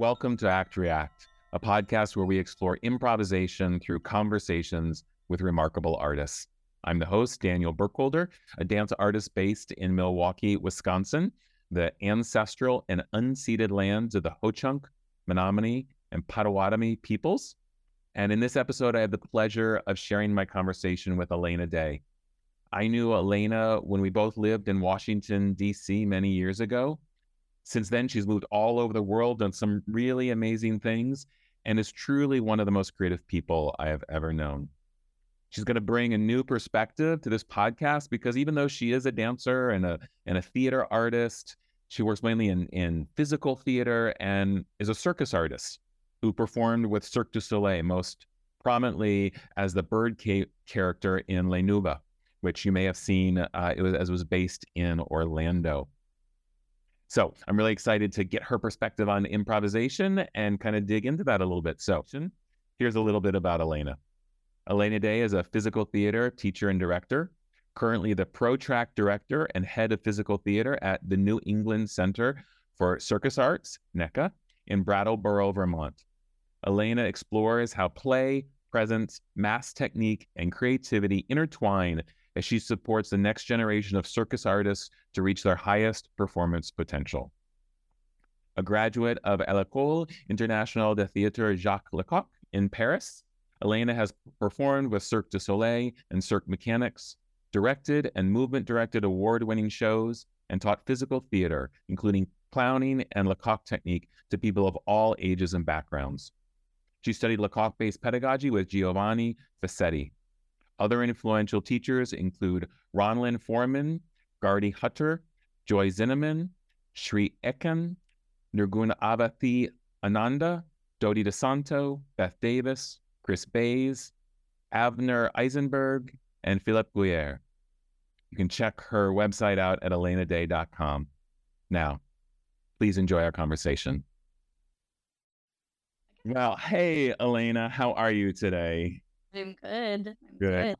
Welcome to Act React, a podcast where we explore improvisation through conversations with remarkable artists. I'm the host, Daniel Burkholder, a dance artist based in Milwaukee, Wisconsin, the ancestral and unceded lands of the Ho Chunk, Menominee, and Potawatomi peoples. And in this episode, I have the pleasure of sharing my conversation with Elena Day. I knew Elena when we both lived in Washington, D.C. many years ago. Since then, she's moved all over the world, done some really amazing things, and is truly one of the most creative people I have ever known. She's going to bring a new perspective to this podcast because even though she is a dancer and a and a theater artist, she works mainly in, in physical theater and is a circus artist who performed with Cirque du Soleil, most prominently as the bird ca- character in La Nouba, which you may have seen uh, it was, as it was based in Orlando. So I'm really excited to get her perspective on improvisation and kind of dig into that a little bit. So here's a little bit about Elena. Elena Day is a physical theater teacher and director, currently the pro track director and head of physical theater at the New England Center for Circus Arts, NECCA, in Brattleboro, Vermont. Elena explores how play, presence, mask technique, and creativity intertwine as she supports the next generation of circus artists to reach their highest performance potential. A graduate of L'École Internationale de Théâtre Jacques Lecoq in Paris, Elena has performed with Cirque du Soleil and Cirque Mechanics, directed and movement directed award winning shows, and taught physical theater, including clowning and Lecoq technique, to people of all ages and backgrounds. She studied Lecoq based pedagogy with Giovanni Fusetti. Other influential teachers include Ronlin Foreman, Gardi Hutter, Joy Zinoman, Shri Ekan, Nirguna Avathi Ananda, Dody DiSanto, Beth Davis, Chris Bayes, Avner Eisenberg, and Philippe Gaulier. You can check her website out at elenaday.com. Now, please enjoy our conversation. Well, hey, Elena, how are you today? I'm good. I'm good. good.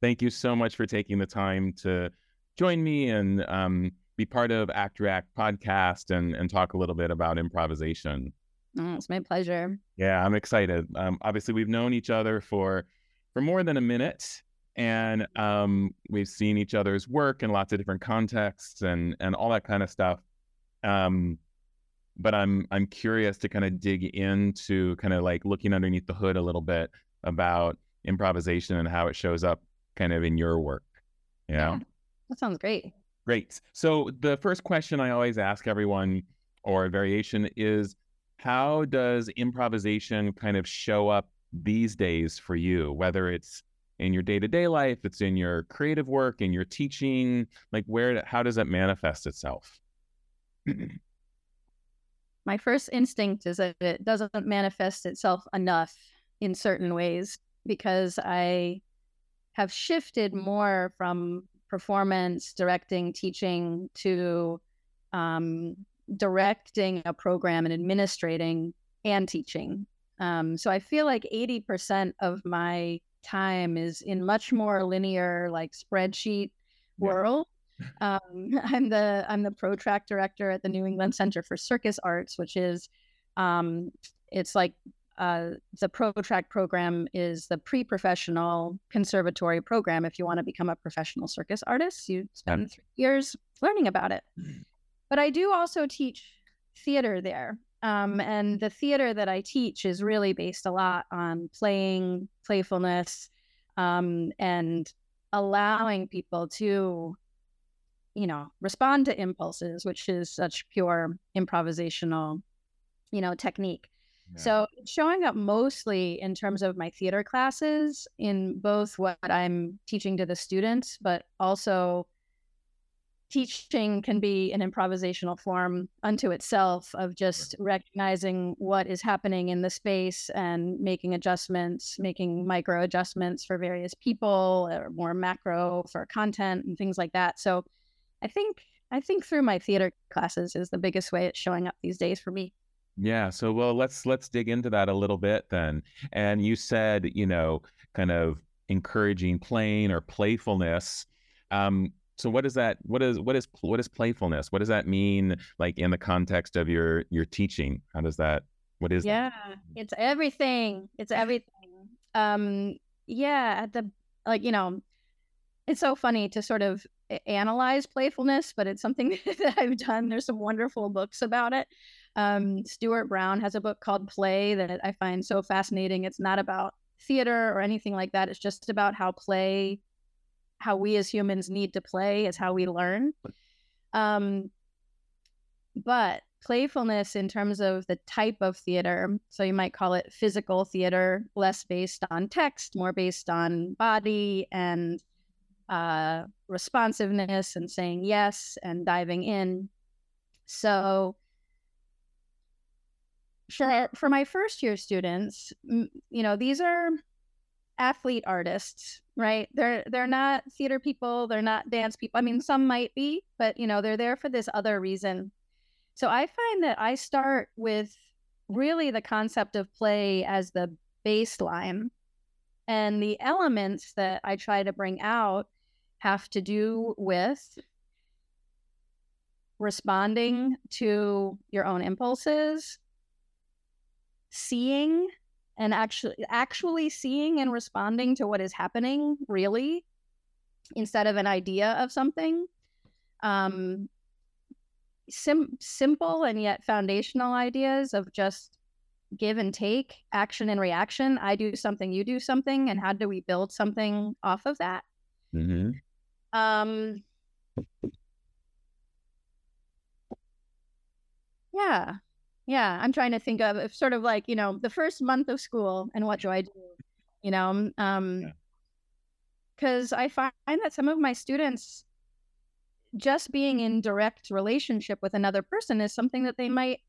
Thank you so much for taking the time to join me and um, be part of Act React podcast and, and talk a little bit about improvisation. Oh, it's my pleasure. Yeah, I'm excited. Um, obviously, we've known each other for for more than a minute, and um, we've seen each other's work in lots of different contexts and and all that kind of stuff. Um, but I'm I'm curious to kind of dig into kind of like looking underneath the hood a little bit about improvisation and how it shows up kind of in your work. You know? Yeah, that sounds great. Great. So the first question I always ask everyone, or a variation, is how does improvisation kind of show up these days for you? Whether it's in your day to day life, it's in your creative work, in your teaching, like where, how does it manifest itself? My first instinct is that it doesn't manifest itself enough in certain ways because I have shifted more from performance, directing, teaching to um, directing a program and administrating and teaching. Um, so I feel like 80% of my time is in much more linear, like spreadsheet yeah. world. Um, I'm the I'm the pro track director at the New England Center for Circus Arts, which is um, it's like uh, the pro track program is the pre-professional conservatory program. If you want to become a professional circus artist, you spend yeah. three years learning about it. Mm. But I do also teach theater there. Um, and the theater that I teach is really based a lot on playing, playfulness, um, and allowing people to, you know, respond to impulses, which is such pure improvisational, you know, technique. Yeah. So showing up mostly in terms of my theater classes in both what I'm teaching to the students, but also teaching can be an improvisational form unto itself of just recognizing what is happening in the space and making adjustments, making micro adjustments for various people or more macro for content and things like that. So I think I think through my theater classes is the biggest way it's showing up these days for me. Yeah, so well let's let's dig into that a little bit then. And you said, you know, kind of encouraging playing or playfulness. Um, so what is that what is what is what is playfulness what does that mean like in the context of your your teaching how does that What is that? yeah, that? it's everything. It's everything. Um, yeah, at the like, you know, it's so funny to sort of analyze playfulness, but it's something that I've done. There's some wonderful books about it. Um, Stuart Brown has a book called Play that I find so fascinating. It's not about theater or anything like that. It's just about how play, how we as humans need to play, is how we learn. Um, but playfulness in terms of the type of theater, so you might call it physical theater, less based on text, more based on body and uh, responsiveness and saying yes and diving in. So for for my first year students, you know, these are athlete artists, right? They're they're not theater people, they're not dance people. I mean, some might be, but you know, they're there for this other reason. So I find that I start with really the concept of play as the baseline. And the elements that I try to bring out have to do with responding to your own impulses, seeing and actually actually seeing and responding to what is happening really instead of an idea of something. Um sim- simple and yet foundational ideas of just give and take action and reaction. I do something you do something and how do we build something off of that? Mm-hmm. um yeah yeah, I'm trying to think of if sort of like, you know, the first month of school and what do I do? You know, um because I find that some of my students just being in direct relationship with another person is something that they might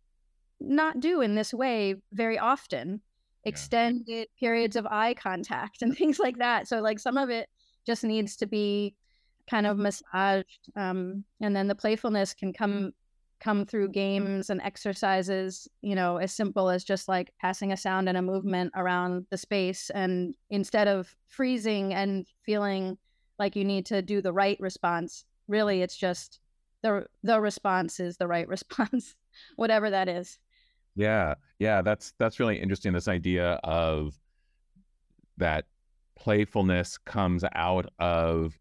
not do in this way very often. Yeah. Extended periods of eye contact and things like that. So like some of it just needs to be kind of massaged um, and then the playfulness can come come through games and exercises, you know, as simple as just like passing a sound and a movement around the space. And instead of freezing and feeling like you need to do the right response, really it's just the the response is the right response, whatever that is. Yeah. Yeah. That's that's really interesting. This idea of that playfulness comes out of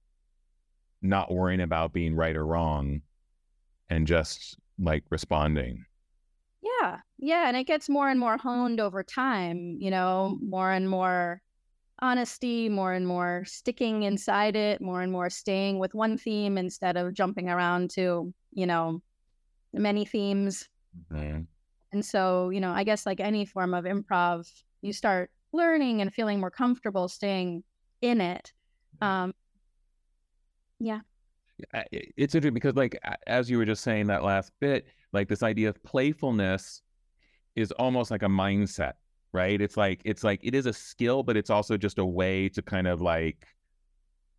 not worrying about being right or wrong and just like responding. Yeah. Yeah. And it gets more and more honed over time, you know, more and more honesty, more and more sticking inside it, more and more staying with one theme instead of jumping around to, you know, many themes. Mm-hmm. And so, you know, I guess like any form of improv, you start learning and feeling more comfortable staying in it. Um, yeah it's interesting because like as you were just saying that last bit like this idea of playfulness is almost like a mindset right? It's like it's like it is a skill but it's also just a way to kind of like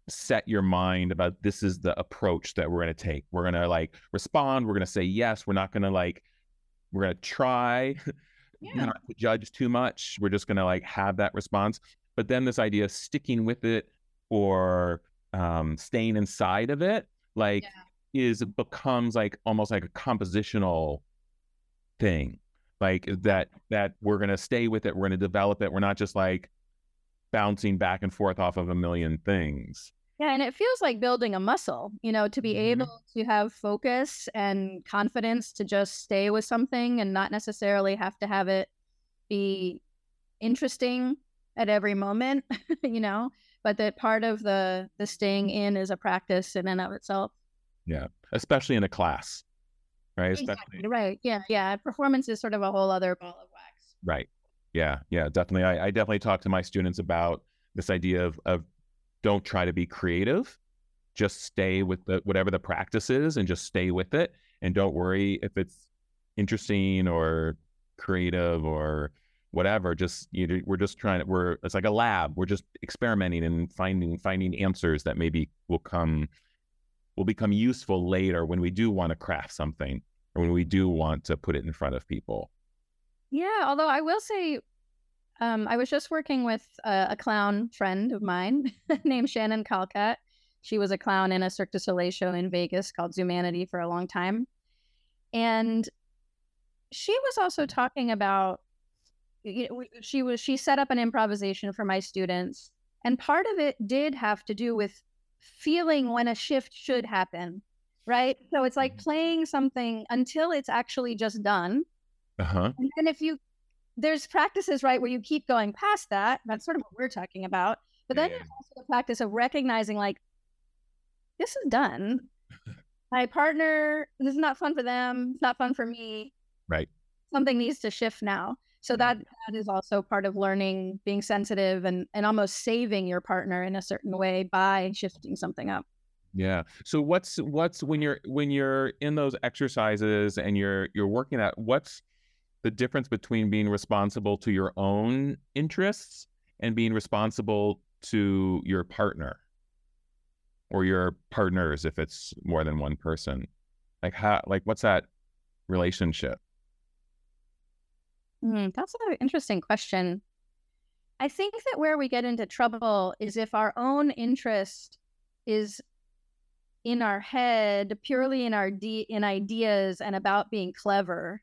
set your mind about this is the approach that we're going to take. We're going to like respond we're going to say yes we're not going to like we're going to try yeah. not to judge too much we're just going to like have that response. But then this idea of sticking with it or um, staying inside of it, like yeah. is becomes like almost like a compositional thing. Like that that we're gonna stay with it, we're gonna develop it. We're not just like bouncing back and forth off of a million things. Yeah, and it feels like building a muscle, you know, to be mm-hmm. able to have focus and confidence to just stay with something and not necessarily have to have it be interesting at every moment, you know but that part of the the staying in is a practice in and of itself. Yeah, especially in a class, right? Exactly. Right. Yeah. Yeah. Performance is sort of a whole other ball of wax. Right. Yeah. Yeah. Definitely. I, I definitely talk to my students about this idea of of don't try to be creative, just stay with the whatever the practice is, and just stay with it, and don't worry if it's interesting or creative or whatever just you we're just trying to we're it's like a lab we're just experimenting and finding finding answers that maybe will come will become useful later when we do want to craft something or when we do want to put it in front of people. Yeah although i will say um, i was just working with a, a clown friend of mine named shannon calcat she was a clown in a cirque du soleil show in vegas called zumanity for a long time. And she was also talking about she was she set up an improvisation for my students, and part of it did have to do with feeling when a shift should happen, right? So it's like mm-hmm. playing something until it's actually just done. Uh-huh. And then if you there's practices, right, where you keep going past that. That's sort of what we're talking about. But then yeah. there's also the practice of recognizing like this is done. My partner, this is not fun for them. It's not fun for me. Right. Something needs to shift now. So that that is also part of learning, being sensitive and and almost saving your partner in a certain way by shifting something up. Yeah. So what's what's when you're when you're in those exercises and you're you're working at what's the difference between being responsible to your own interests and being responsible to your partner or your partners if it's more than one person like how like what's that relationship mm, that's an interesting question i think that where we get into trouble is if our own interest is in our head purely in our de- in ideas and about being clever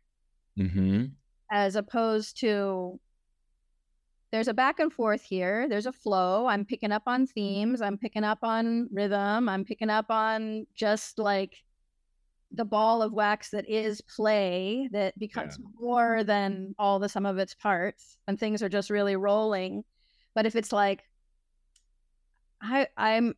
mm-hmm. as opposed to there's a back and forth here. There's a flow. I'm picking up on themes. I'm picking up on rhythm. I'm picking up on just like the ball of wax that is play that becomes yeah. more than all the sum of its parts and things are just really rolling. But if it's like, I, I'm,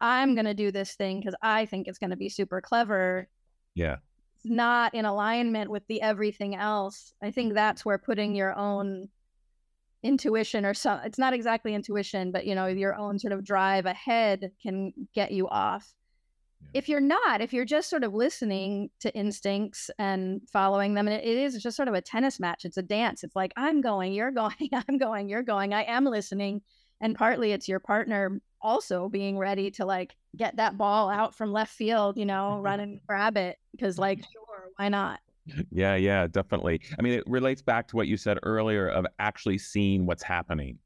I'm gonna do this thing because I think it's gonna be super clever. Yeah. It's not in alignment with the everything else. I think that's where putting your own intuition or some it's not exactly intuition but you know your own sort of drive ahead can get you off yeah. if you're not if you're just sort of listening to instincts and following them and it, it is just sort of a tennis match it's a dance it's like i'm going you're going i'm going you're going i am listening and partly it's your partner also being ready to like get that ball out from left field you know run and grab it because like sure why not yeah, yeah, definitely. I mean, it relates back to what you said earlier of actually seeing what's happening.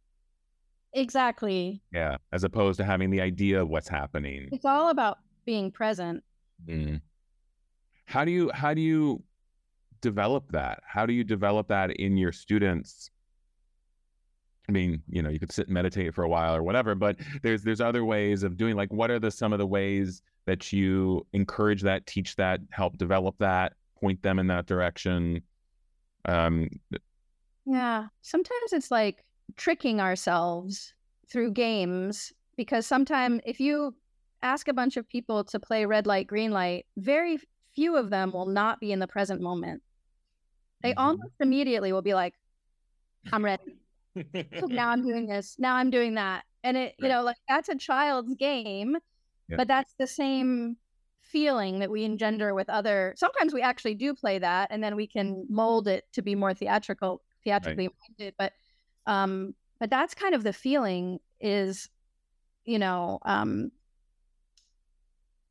Exactly. Yeah, as opposed to having the idea of what's happening. It's all about being present. Mm. How do you how do you develop that? How do you develop that in your students? I mean, you know, you could sit and meditate for a while or whatever, but there's there's other ways of doing like what are the some of the ways that you encourage that, teach that, help develop that? point them in that direction. Um, yeah, sometimes it's like tricking ourselves through games because sometimes if you ask a bunch of people to play red light, green light, very few of them will not be in the present moment. They mm-hmm. almost immediately will be like, I'm ready. now I'm doing this. Now I'm doing that. And it, you know, like that's a child's game, yeah. but that's the same feeling that we engender with other sometimes we actually do play that and then we can mold it to be more theatrical theatrically right. minded but um but that's kind of the feeling is you know um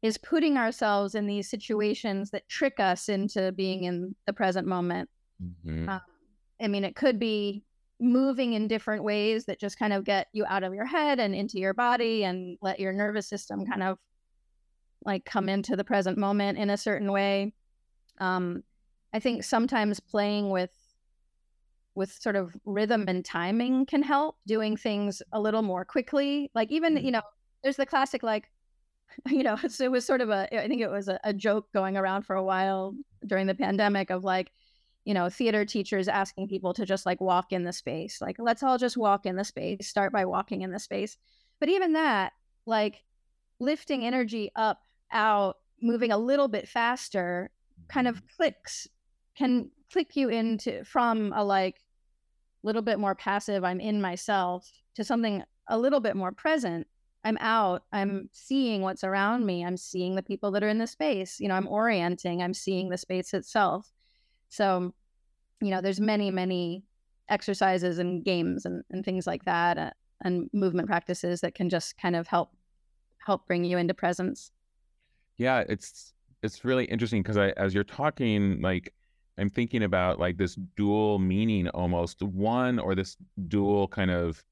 is putting ourselves in these situations that trick us into being in the present moment mm-hmm. um, i mean it could be moving in different ways that just kind of get you out of your head and into your body and let your nervous system kind of like come into the present moment in a certain way. Um, I think sometimes playing with with sort of rhythm and timing can help doing things a little more quickly. Like even mm-hmm. you know, there's the classic like you know, so it was sort of a I think it was a, a joke going around for a while during the pandemic of like you know theater teachers asking people to just like walk in the space like let's all just walk in the space start by walking in the space but even that like lifting energy up out moving a little bit faster kind of mm-hmm. clicks can click you into from a like little bit more passive i'm in myself to something a little bit more present i'm out i'm seeing what's around me i'm seeing the people that are in the space you know i'm orienting i'm seeing the space itself. So you know there's many many exercises and games and, and things like that uh, and movement practices that can just kind of help help bring you into presence. Yeah, it's it's really interesting because I as you're talking, like I'm thinking about like this dual meaning almost one or this dual kind of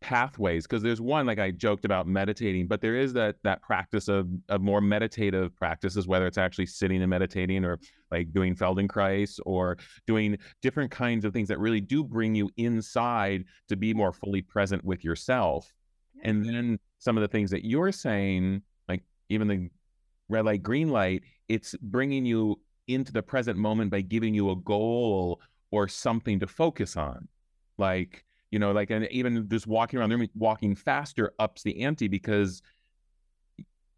pathways because there's one like I joked about meditating, but there is that that practice of of more meditative practices, whether it's actually sitting and meditating or like doing Feldenkrais or doing different kinds of things that really do bring you inside to be more fully present with yourself. And then some of the things that you're saying, like even the red light, green light, it's bringing you into the present moment by giving you a goal or something to focus on. Like you know like and even just walking around the room walking faster ups the ante because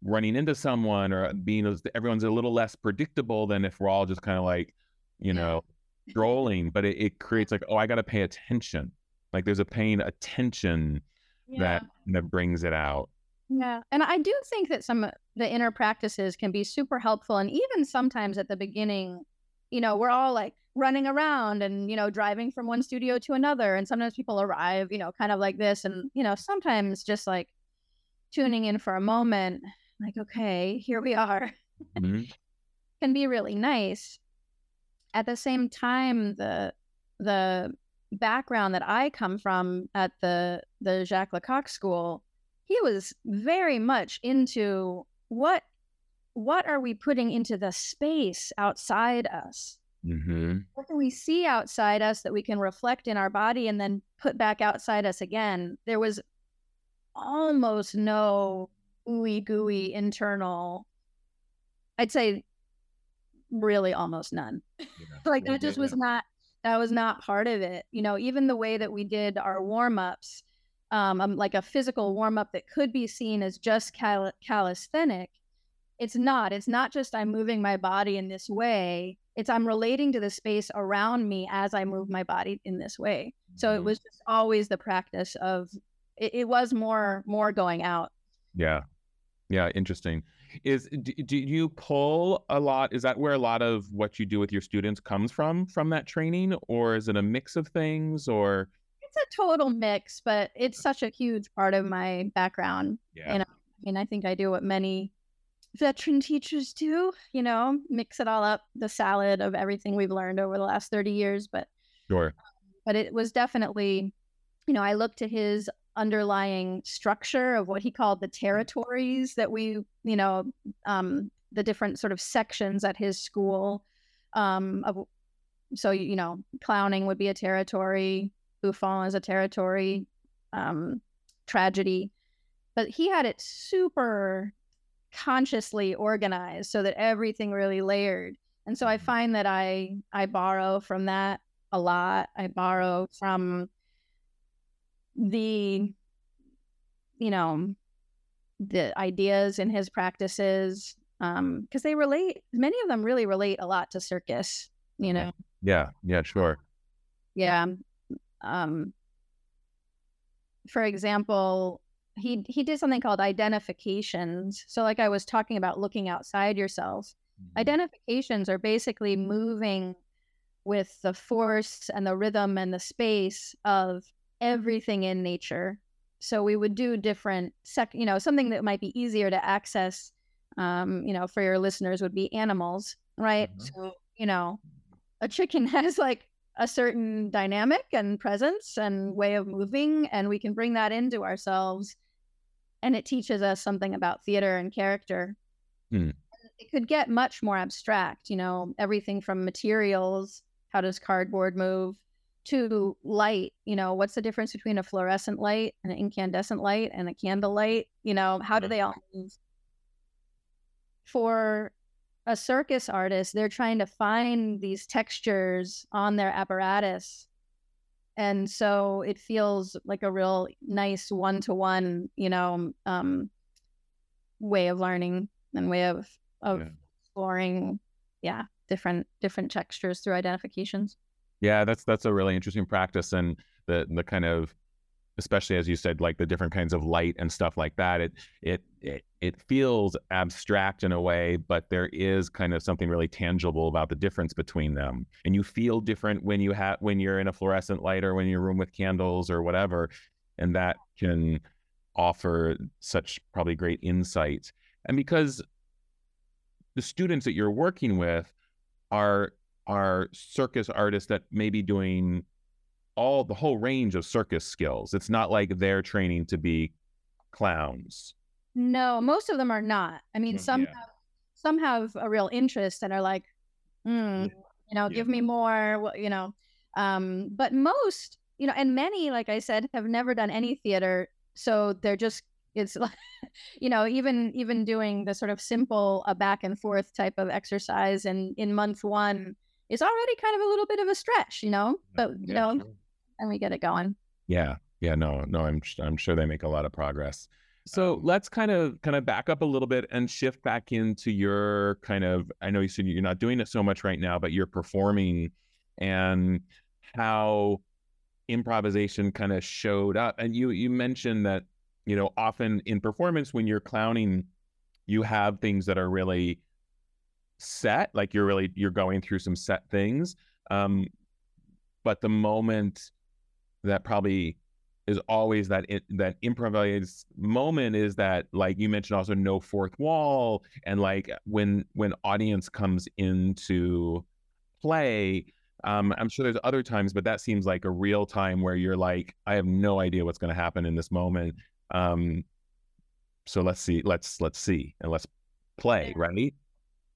running into someone or being everyone's a little less predictable than if we're all just kind of like you know strolling but it, it, creates like oh i got to pay attention. Like there's a paying attention yeah. that that brings it out. Yeah and i do think that some the inner practices can be super helpful and even sometimes at the beginning you know we're all like running around and you know driving from one studio to another and sometimes people arrive you know kind of like this and you know sometimes just like tuning in for a moment like okay here we are mm-hmm. can be really nice at the same time the the background that i come from at the the jacques lecoq school he was very much into what what are we putting into the space outside us Mm-hmm. What can we see outside us that we can reflect in our body and then put back outside us again? There was almost no ooey gooey internal, I'd say really almost none. Yeah. like that just was not that was not part of it. You know, even the way that we did our warm ups, um, um, like a physical warm up that could be seen as just cal- calisthenic, it's not. It's not just I'm moving my body in this way it's I'm relating to the space around me as I move my body in this way. So it mm-hmm. was just always the practice of it, it was more more going out. Yeah. Yeah, interesting. Is do, do you pull a lot? Is that where a lot of what you do with your students comes from from that training or is it a mix of things or it's a total mix, but it's such a huge part of my background. Yeah. And I mean, I think I do what many veteran teachers do, you know, mix it all up, the salad of everything we've learned over the last 30 years. But sure. But it was definitely, you know, I looked to his underlying structure of what he called the territories that we, you know, um, the different sort of sections at his school. Um, of, so, you know, clowning would be a territory, Bouffon is a territory, um, tragedy. But he had it super consciously organized so that everything really layered. And so I mm-hmm. find that I I borrow from that a lot. I borrow from the you know the ideas in his practices um because they relate many of them really relate a lot to circus you know yeah yeah sure yeah um for example he he did something called identifications. So like I was talking about looking outside yourself. Mm-hmm. Identifications are basically moving with the force and the rhythm and the space of everything in nature. So we would do different sec, you know, something that might be easier to access um, you know, for your listeners would be animals, right? Mm-hmm. So, you know, a chicken has like a certain dynamic and presence and way of moving and we can bring that into ourselves and it teaches us something about theater and character. Hmm. It could get much more abstract, you know, everything from materials, how does cardboard move, to light, you know, what's the difference between a fluorescent light, an incandescent light, and a candle light? You know, how do they all move? For a circus artist, they're trying to find these textures on their apparatus and so it feels like a real nice one-to-one you know um, way of learning and way of of yeah. exploring yeah different different textures through identifications yeah that's that's a really interesting practice and the the kind of especially as you said, like the different kinds of light and stuff like that. It it it it feels abstract in a way, but there is kind of something really tangible about the difference between them. And you feel different when you have when you're in a fluorescent light or when you're in room with candles or whatever, and that can offer such probably great insight. And because the students that you're working with are are circus artists that may be doing all the whole range of circus skills. It's not like they're training to be clowns. No, most of them are not. I mean, Mm, some yeah. have, some have a real interest and are like, hmm, you know, yeah. give me more, you know. Um, but most, you know, and many, like I said, have never done any theater, so they're just it's like, you know, even even doing the sort of simple a back and forth type of exercise and in month one is already kind of a little bit of a stretch, you know. But you Yeah, know, sure. And we get it going. Yeah, yeah, no, no, I'm I'm sure they make a lot of progress. So Um, let's kind of kind of back up a little bit and shift back into your kind of. I know you said you're not doing it so much right now, but you're performing, and how improvisation kind of showed up. And you you mentioned that you know often in performance when you're clowning, you have things that are really set, like you're really you're going through some set things. Um, but the moment that probably is always that it, that improvised moment is that like you mentioned also no fourth wall and like when when audience comes into play um i'm sure there's other times but that seems like a real time where you're like i have no idea what's going to happen in this moment. Um so let's see let's let's see and let's play right?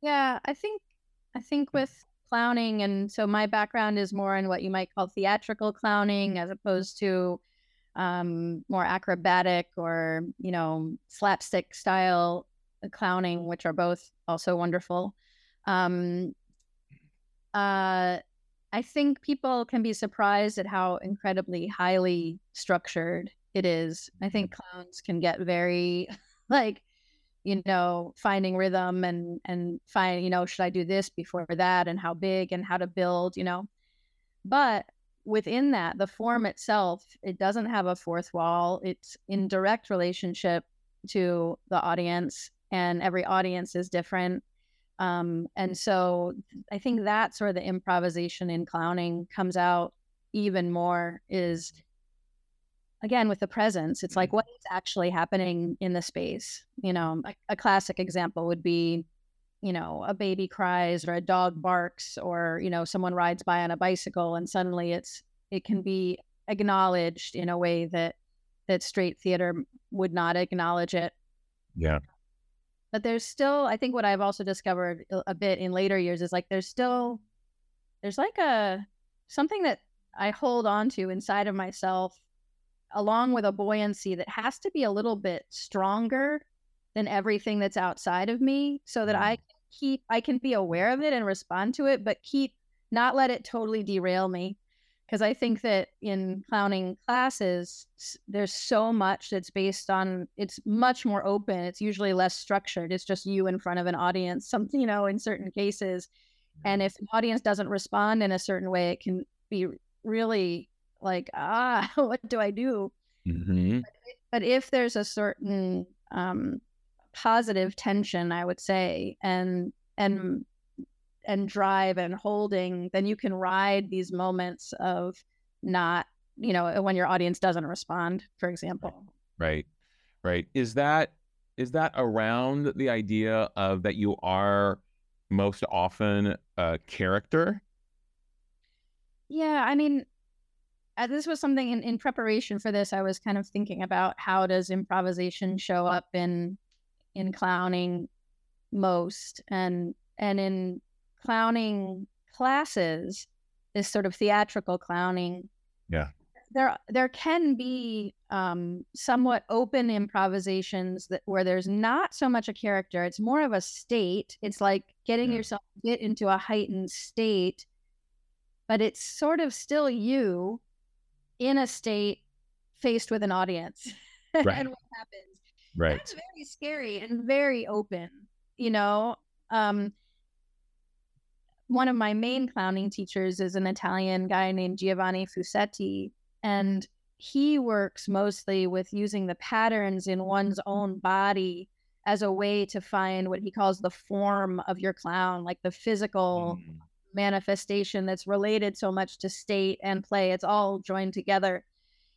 Yeah, I think I think with clowning and so my background is more in what you might call theatrical clowning as opposed to um more acrobatic or, you know, slapstick style clowning, which are both also wonderful. Um uh I think people can be surprised at how incredibly highly structured it is. I think clowns can get very like you know finding rhythm and and find you know should i do this before that and how big and how to build you know? But within that the form itself it doesn't have a fourth wall. It's in direct relationship to the audience and every audience is different. Um and so i think that's where the improvisation in clowning comes out even more is again with the presence it's like mm-hmm. what is actually happening in the space you know a, a classic example would be you know a baby cries or a dog barks or you know someone rides by on a bicycle and suddenly it's it can be acknowledged in a way that that straight theater would not acknowledge it. Yeah. But there's still i think what i've also discovered a- a bit in later years is like there's still there's like a something that i hold on to inside of myself along with a buoyancy that has to be a little bit stronger than everything that's outside of me so that i mm. can keep i can be aware of it and respond to it but keep not let it totally derail me. Because i think that in clowning classes there's so much that's based on it's much more open it's usually less structured it's just you in front of an audience something you know in certain cases. And if an audience doesn't respond in a certain way it can be really like ah what do i do? Hmm but if there's a certain um, positive tension i would say and and and drive and holding then you can ride these moments of not you know when your audience doesn't respond for example. right right. Is that is that around the idea of that you are most often a character? Yeah i mean uh, this was something in, in preparation for this i was kind of thinking about how does improvisation show up in in clowning most and and in clowning classes this sort of theatrical clowning Yeah. there there can be um somewhat open improvisations that where there's not so much a character it's more of a state it's like getting Yeah. yourself get into a heightened state but it's sort of still you in a state faced with an audience Right. and what happens. Right. That's very scary and very open you know? Um one of my main clowning teachers is an italian guy named giovanni fusetti and he works mostly with using the patterns in one's own body as a way to find what he calls the form of your clown like the physical Mm, manifestation that's related so much to state and play it's all joined together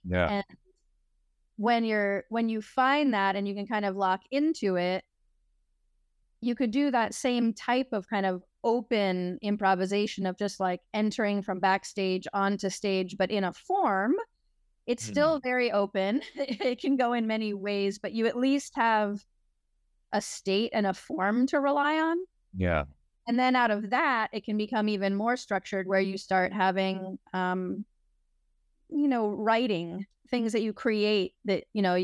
yeah and when you're when you find that and you can kind of lock into it you could do that same type of kind of open improvisation of just like entering from backstage onto stage, but in a form. It's Mhm. still very open. it can go in many ways, but you at least have a state and a form to rely on. Yeah. And then out of that, it can become even more structured where you start having, um, you know, writing things that you create that, you know,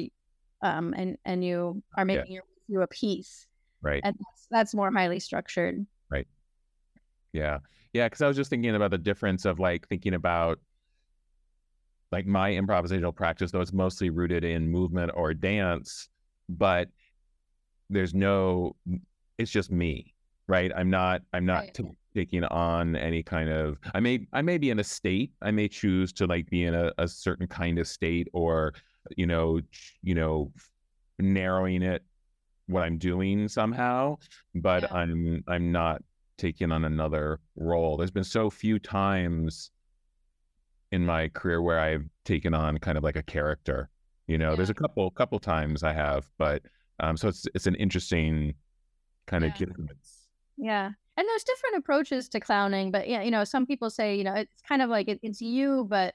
um, and, and you are Yeah. making your way through a piece. Right. And that's, that's more highly structured. Right. Yeah. Yeah. Cause I was just thinking about the difference of like thinking about like my improvisational practice, though it's mostly rooted in movement or dance, but there's no, it's just me, right? I'm not, I'm not Right. taking on any kind of, I may, I may be in a state, I may choose to like be in a, a certain kind of state or, you know, ch- you know, narrowing it what I'm doing somehow, but Yeah. I'm, I'm not taking on another role. There's been so few times in my career where I've taken on kind of like a character. You know, there's a couple couple times I have, but um, so it's it's an interesting kind of Yeah. difference. Yeah. And there's different approaches to clowning, but yeah, you know, some people say, you know, it's kind of like it, it's you, but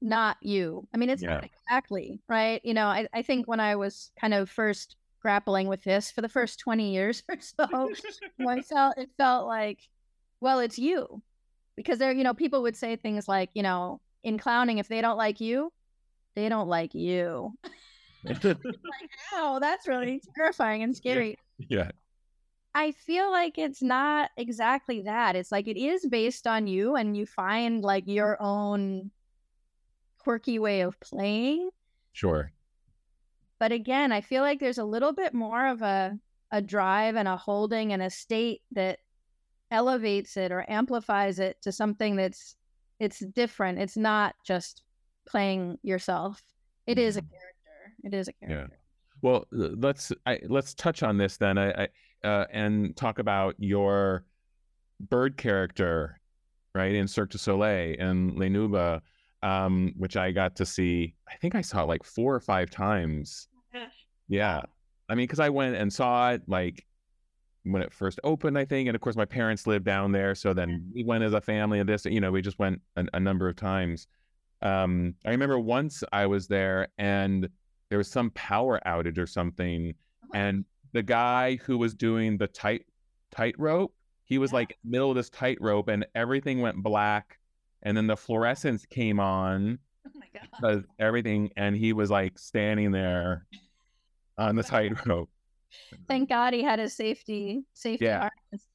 not you. I mean, it's not exactly right. You know, I, I think when I was kind of first grappling with this for the first 20 years or so, I felt it felt like, well, it's you. Because there, you know, people would say things like, you know, in clowning, if they don't like you, they don't like you. Like, ow, that's really terrifying and scary. yeah, I feel like it's not exactly that. It's like it is based on you and you find like your own quirky way of playing. sure. But again, I feel like there's a little bit more of a a drive and a holding and a state that elevates it or amplifies it to something that's it's different. It's not just playing yourself. It is a mm-hmm. character. It is a character. Yeah. Well, let's I, let's touch on this then, I, I uh, and talk about your bird character, right, in Cirque du Soleil and La Nouba, um, which I got to see. I think I saw it like four or five times. Yeah, I mean, because I went and saw it like when it first opened, I think, and of course my parents lived down there, so then we went as a family. And this, you know, we just went a, a number of times. Um, I remember once I was there and there was some power outage or something, and the guy who was doing the tight tightrope, he was Yeah. like middle of this tightrope, and everything went black, and then the fluorescence came on Oh my god. because everything, and he was like standing there on the tightrope. Thank God he had his safety safety Yeah. harness.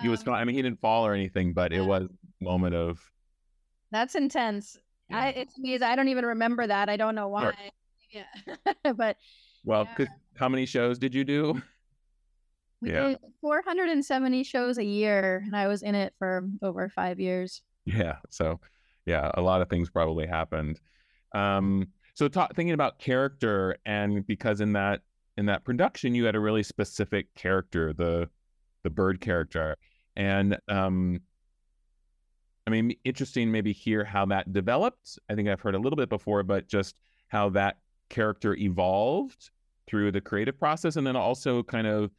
He was Um, fine. I mean, he didn't fall or anything, but it was a moment of That's intense. I Yeah. it's me. I don't even remember that. I don't know why. Sure. Yeah, but well. Yeah. How many shows did you do? we Yeah. did 470 shows a year, and I was in it for over five years. Yeah. So, yeah, a lot of things probably happened. Um, so, ta- thinking about character, and because in that in that production, you had a really specific character, the the bird character, and um, I mean, interesting maybe hear how that developed. I think I've heard a little bit before, but just how that character evolved through the creative process, and then also kind of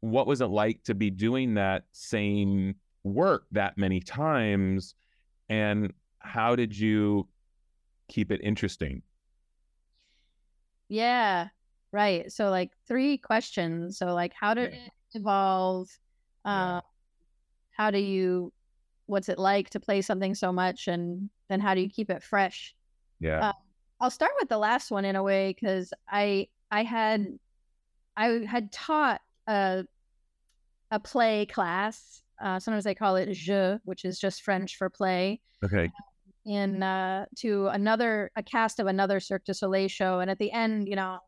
what was it like to be doing that same work that many times and how did you keep it interesting Yeah, right. So like three questions. So like, how did Yeah. it evolve? Yeah. Um, how do you? What's it like to play something so much, and then how do you keep it fresh? yeah Uh, I'll start with the last one in a way because I I had I had taught a a play class. Uh, sometimes they call it jeu, which is just French for play. okay In uh, to another a cast of another Cirque du Soleil show, and at the end, you know,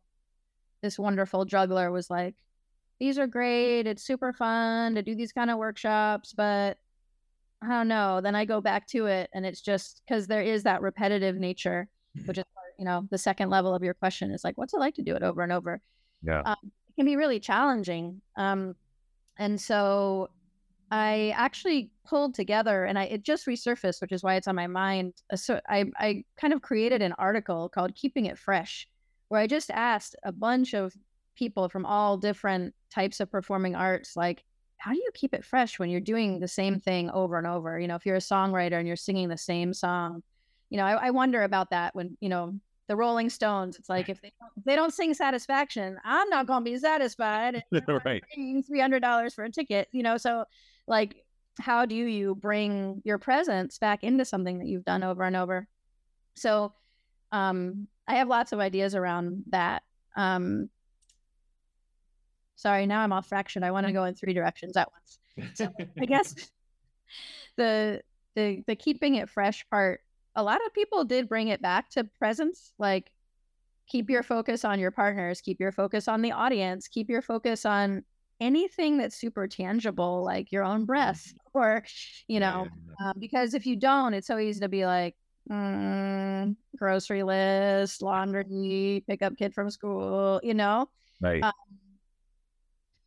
this wonderful juggler was like, "These are great. It's super fun to do these kind of workshops, but I don't know." Then I go back to it, and it's just because there is that repetitive nature which is you know the second level of your question is like what's it like to do it over and over? Yeah. Um, it can be really challenging um, and so i actually pulled together and i it just resurfaced which is why it's on my mind. Uh, so i i kind of created an article called keeping it fresh where i just asked a bunch of people from all different types of performing arts like how do you keep it fresh when you're doing the same thing over and over? You know, if you're a songwriter and you're singing the same song, you know, I, I wonder about that when, you know, the Rolling Stones, it's like if they don't, if they don't sing satisfaction, I'm not going to be satisfied. right. $300 for a ticket, you know, so like, how do you bring your presence back into something that you've done over and over? So, um, I have lots of ideas around that. Um, sorry, now I'm off fraction. I want to go in three directions at once. So I guess the the the keeping it fresh part, a lot of people did bring it back to presence, like keep your focus on your partners, keep your focus on the audience, keep your focus on anything that's super tangible, like your own breath, or you know, um, because if you don't, it's so easy to be like, mm, grocery list, laundry, pick up kid from school, you know, right. Um,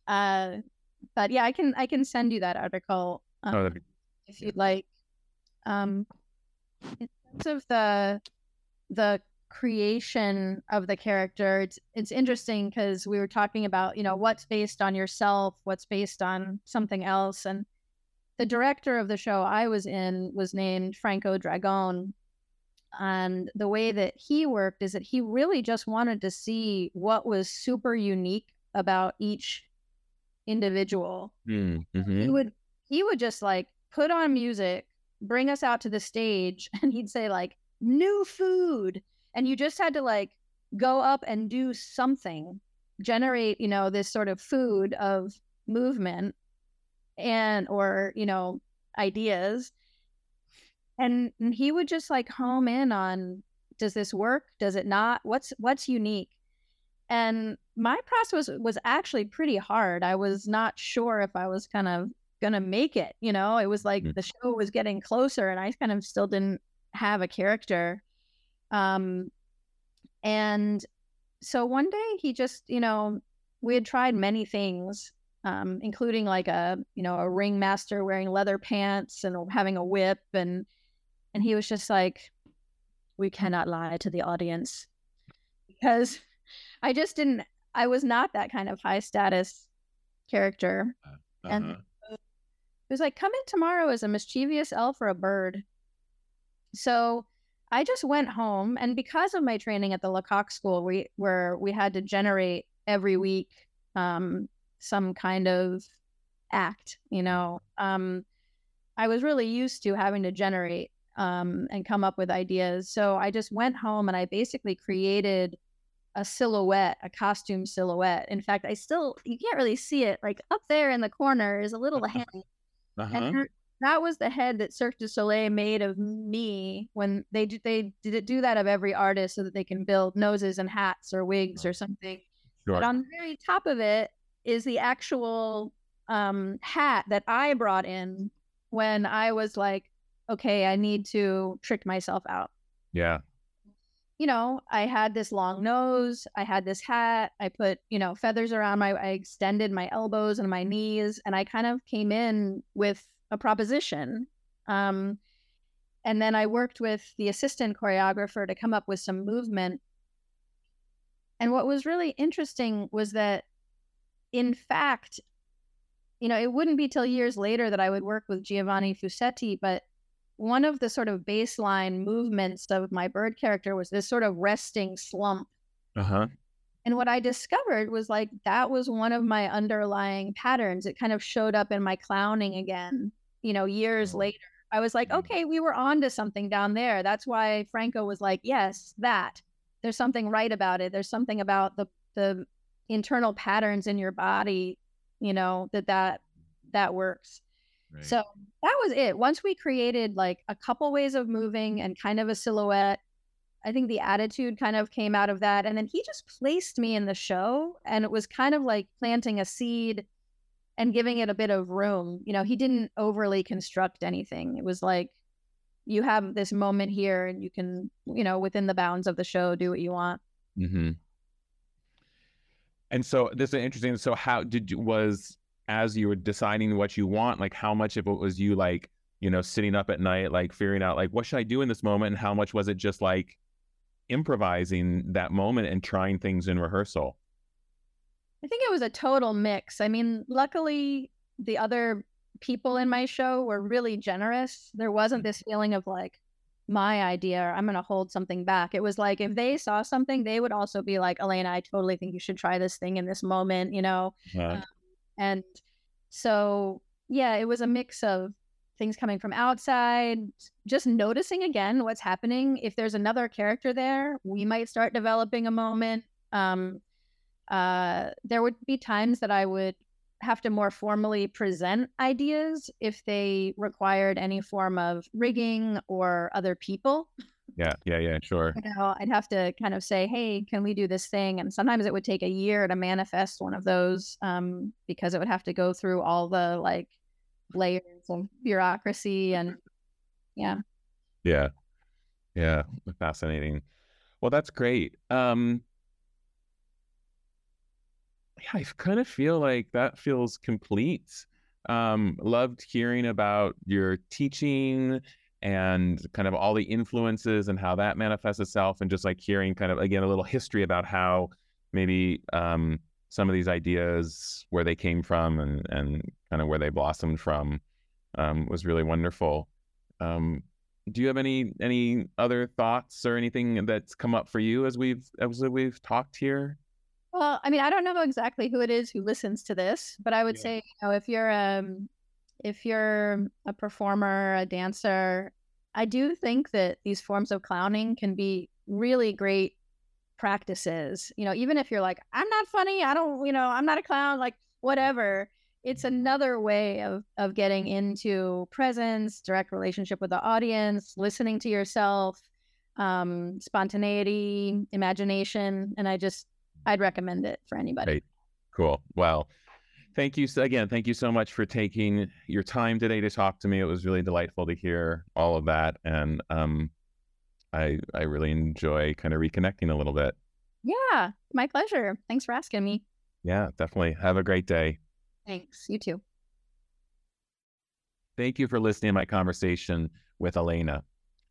uh, but yeah, I can I can send you that article um, oh, if you'd like. Um, of the the creation of the character, it's it's interesting because we were talking about you know what's based on yourself, what's based on something else, and the director of the show I was in was named Franco Dragone. And the way that he worked is that he really just wanted to see what was super unique about each individual. Mm, hmm He would he would just like put on music, bring us out to the stage, and he'd say like new food, and you just had to like go up and do something, generate you know this sort of food of movement and or you know ideas. And, he would just like home in on does this work? Does it not? What's what's unique? And my process was was actually pretty hard. I was not sure if I was kind of gonna make it. You know, it was like mm. the show was getting closer, and I kind of still didn't have a character. Um, and so one day he just, you know, we had tried many things, um, including like a, you know, a ringmaster wearing leather pants and having a whip, and and he was just like, we cannot lie to the audience because I just didn't. I was not that kind of high status character, uh, uh-huh. and it was like, come in tomorrow as a mischievous elf or a bird. So I just went home, and because of my training at the Lecoq School, we where we had to generate every week um, some kind of act, you know. Um, I was really used to having to generate um, and come up with ideas. So I just went home and I basically created a silhouette, a costume silhouette. In fact, I still you can't really see it. Like up there in the corner is a little uh-huh. Uh-huh. and her, that was the head that Cirque du Soleil made of me when they they did do that of every artist so that they can build noses and hats or wigs or something. Sure. But on the very top of it is the actual um, hat that I brought in when I was like, okay, I need to trick myself out. Yeah you know, I had this long nose, I had this hat, I put, you know, feathers around my, I extended my elbows and my knees, and I kind of came in with a proposition. Um, and then I worked with the assistant choreographer to come up with some movement. And what was really interesting was that, in fact, you know, it wouldn't be till years later that I would work with Giovanni Fusetti, but one of the sort of baseline movements of my bird character was this sort of resting slump. Uh-huh. And what I discovered was like that was one of my underlying patterns. It kind of showed up in my clowning again, you know, years oh. later. I was like, mm. okay, we were on to something down there. That's why Franco was like, yes, that. There's something right about it. There's something about the the internal patterns in your body, you know, that that that works. So that was it. Once we created like a couple ways of moving and kind of a silhouette, I think the attitude kind of came out of that. And then he just placed me in the show and it was kind of like planting a seed and giving it a bit of room. You know, he didn't overly construct anything. It was like, you have this moment here and you can, you know, within the bounds of the show, do what you want. Mm-hmm. And so this is interesting. So how did you, was as you were deciding what you want, like how much of it was you like, you know, sitting up at night, like figuring out like what should I do in this moment, and how much was it just like improvising that moment and trying things in rehearsal? I think it was a total mix. I mean, luckily the other people in my show were really generous. There wasn't this feeling of like my idea, I'm going to hold something back. It was like if they saw something, they would also be like, Elena, I totally think you should try this thing in this moment, you know? Um, and so, yeah, it was a mix of things coming from outside, just noticing again what's happening. If there's another character there, we might start developing a moment. Um, uh, there would be times that I would have to more formally present ideas if they required any form of rigging or other people. Yeah, yeah, yeah, sure. You know, I'd have to kind of say, "Hey, can we do this thing?" And sometimes it would take a year to manifest one of those um, because it would have to go through all the like layers of bureaucracy and yeah. Yeah, yeah, fascinating. Well, that's great. Um, yeah, I kind of feel like that feels complete. Um, loved hearing about your teaching and kind of all the influences and how that manifests itself, and just like hearing kind of again a little history about how maybe um, some of these ideas where they came from and and kind of where they blossomed from um, was really wonderful. Um, do you have any any other thoughts or anything that's come up for you as we've as we've talked here? Well, I mean, I don't know exactly who it is who listens to this, but I would yeah. say, you know, if you're um if you're a performer, a dancer, I do think that these forms of clowning can be really great practices. You know, even if you're like, I'm not funny, I don't, you know, I'm not a clown, like whatever. It's another way of of getting into presence, direct relationship with the audience, listening to yourself, um, spontaneity, imagination, and I just I'd recommend it for anybody. Great. Cool. Well, thank you again. Thank you so much for taking your time today to talk to me. It was really delightful to hear all of that, and um, I I really enjoy kind of reconnecting a little bit. Yeah, my pleasure. Thanks for asking me. Yeah, definitely. Have a great day. Thanks. You too. Thank you for listening to my conversation with Elena.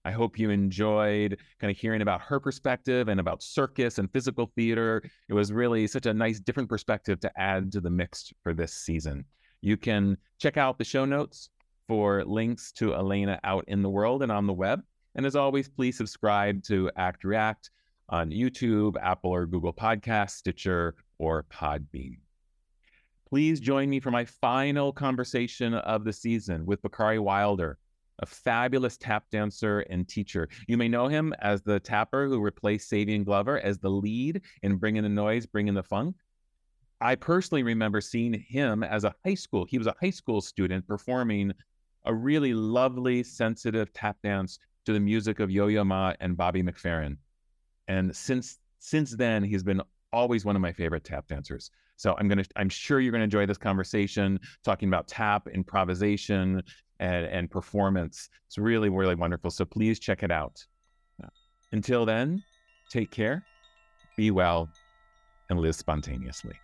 I hope you enjoyed kind of hearing about her perspective and about circus and physical theater. It was really such a nice, different perspective to add to the mix for this season. You can check out the show notes for links to Elena out in the world and on the web. And as always, please subscribe to Act React on YouTube, Apple or Google Podcasts, Stitcher, or Podbean. Please join me for my final conversation of the season with Bakari Wilder a fabulous tap dancer and teacher. You may know him as the tapper who replaced Savion Glover as the lead in Bringing the Noise, Bringing the Funk. I personally remember seeing him as a high school. He was a high school student performing a really lovely, sensitive tap dance to the music of Yo-Yo Ma and Bobby McFerrin. And since since then, he's been always one of my favorite tap dancers. So I'm gonna I'm sure you're gonna enjoy this conversation talking about tap improvisation and, and performance. It's really, really wonderful. So please check it out. Until then, take care, be well, and live spontaneously.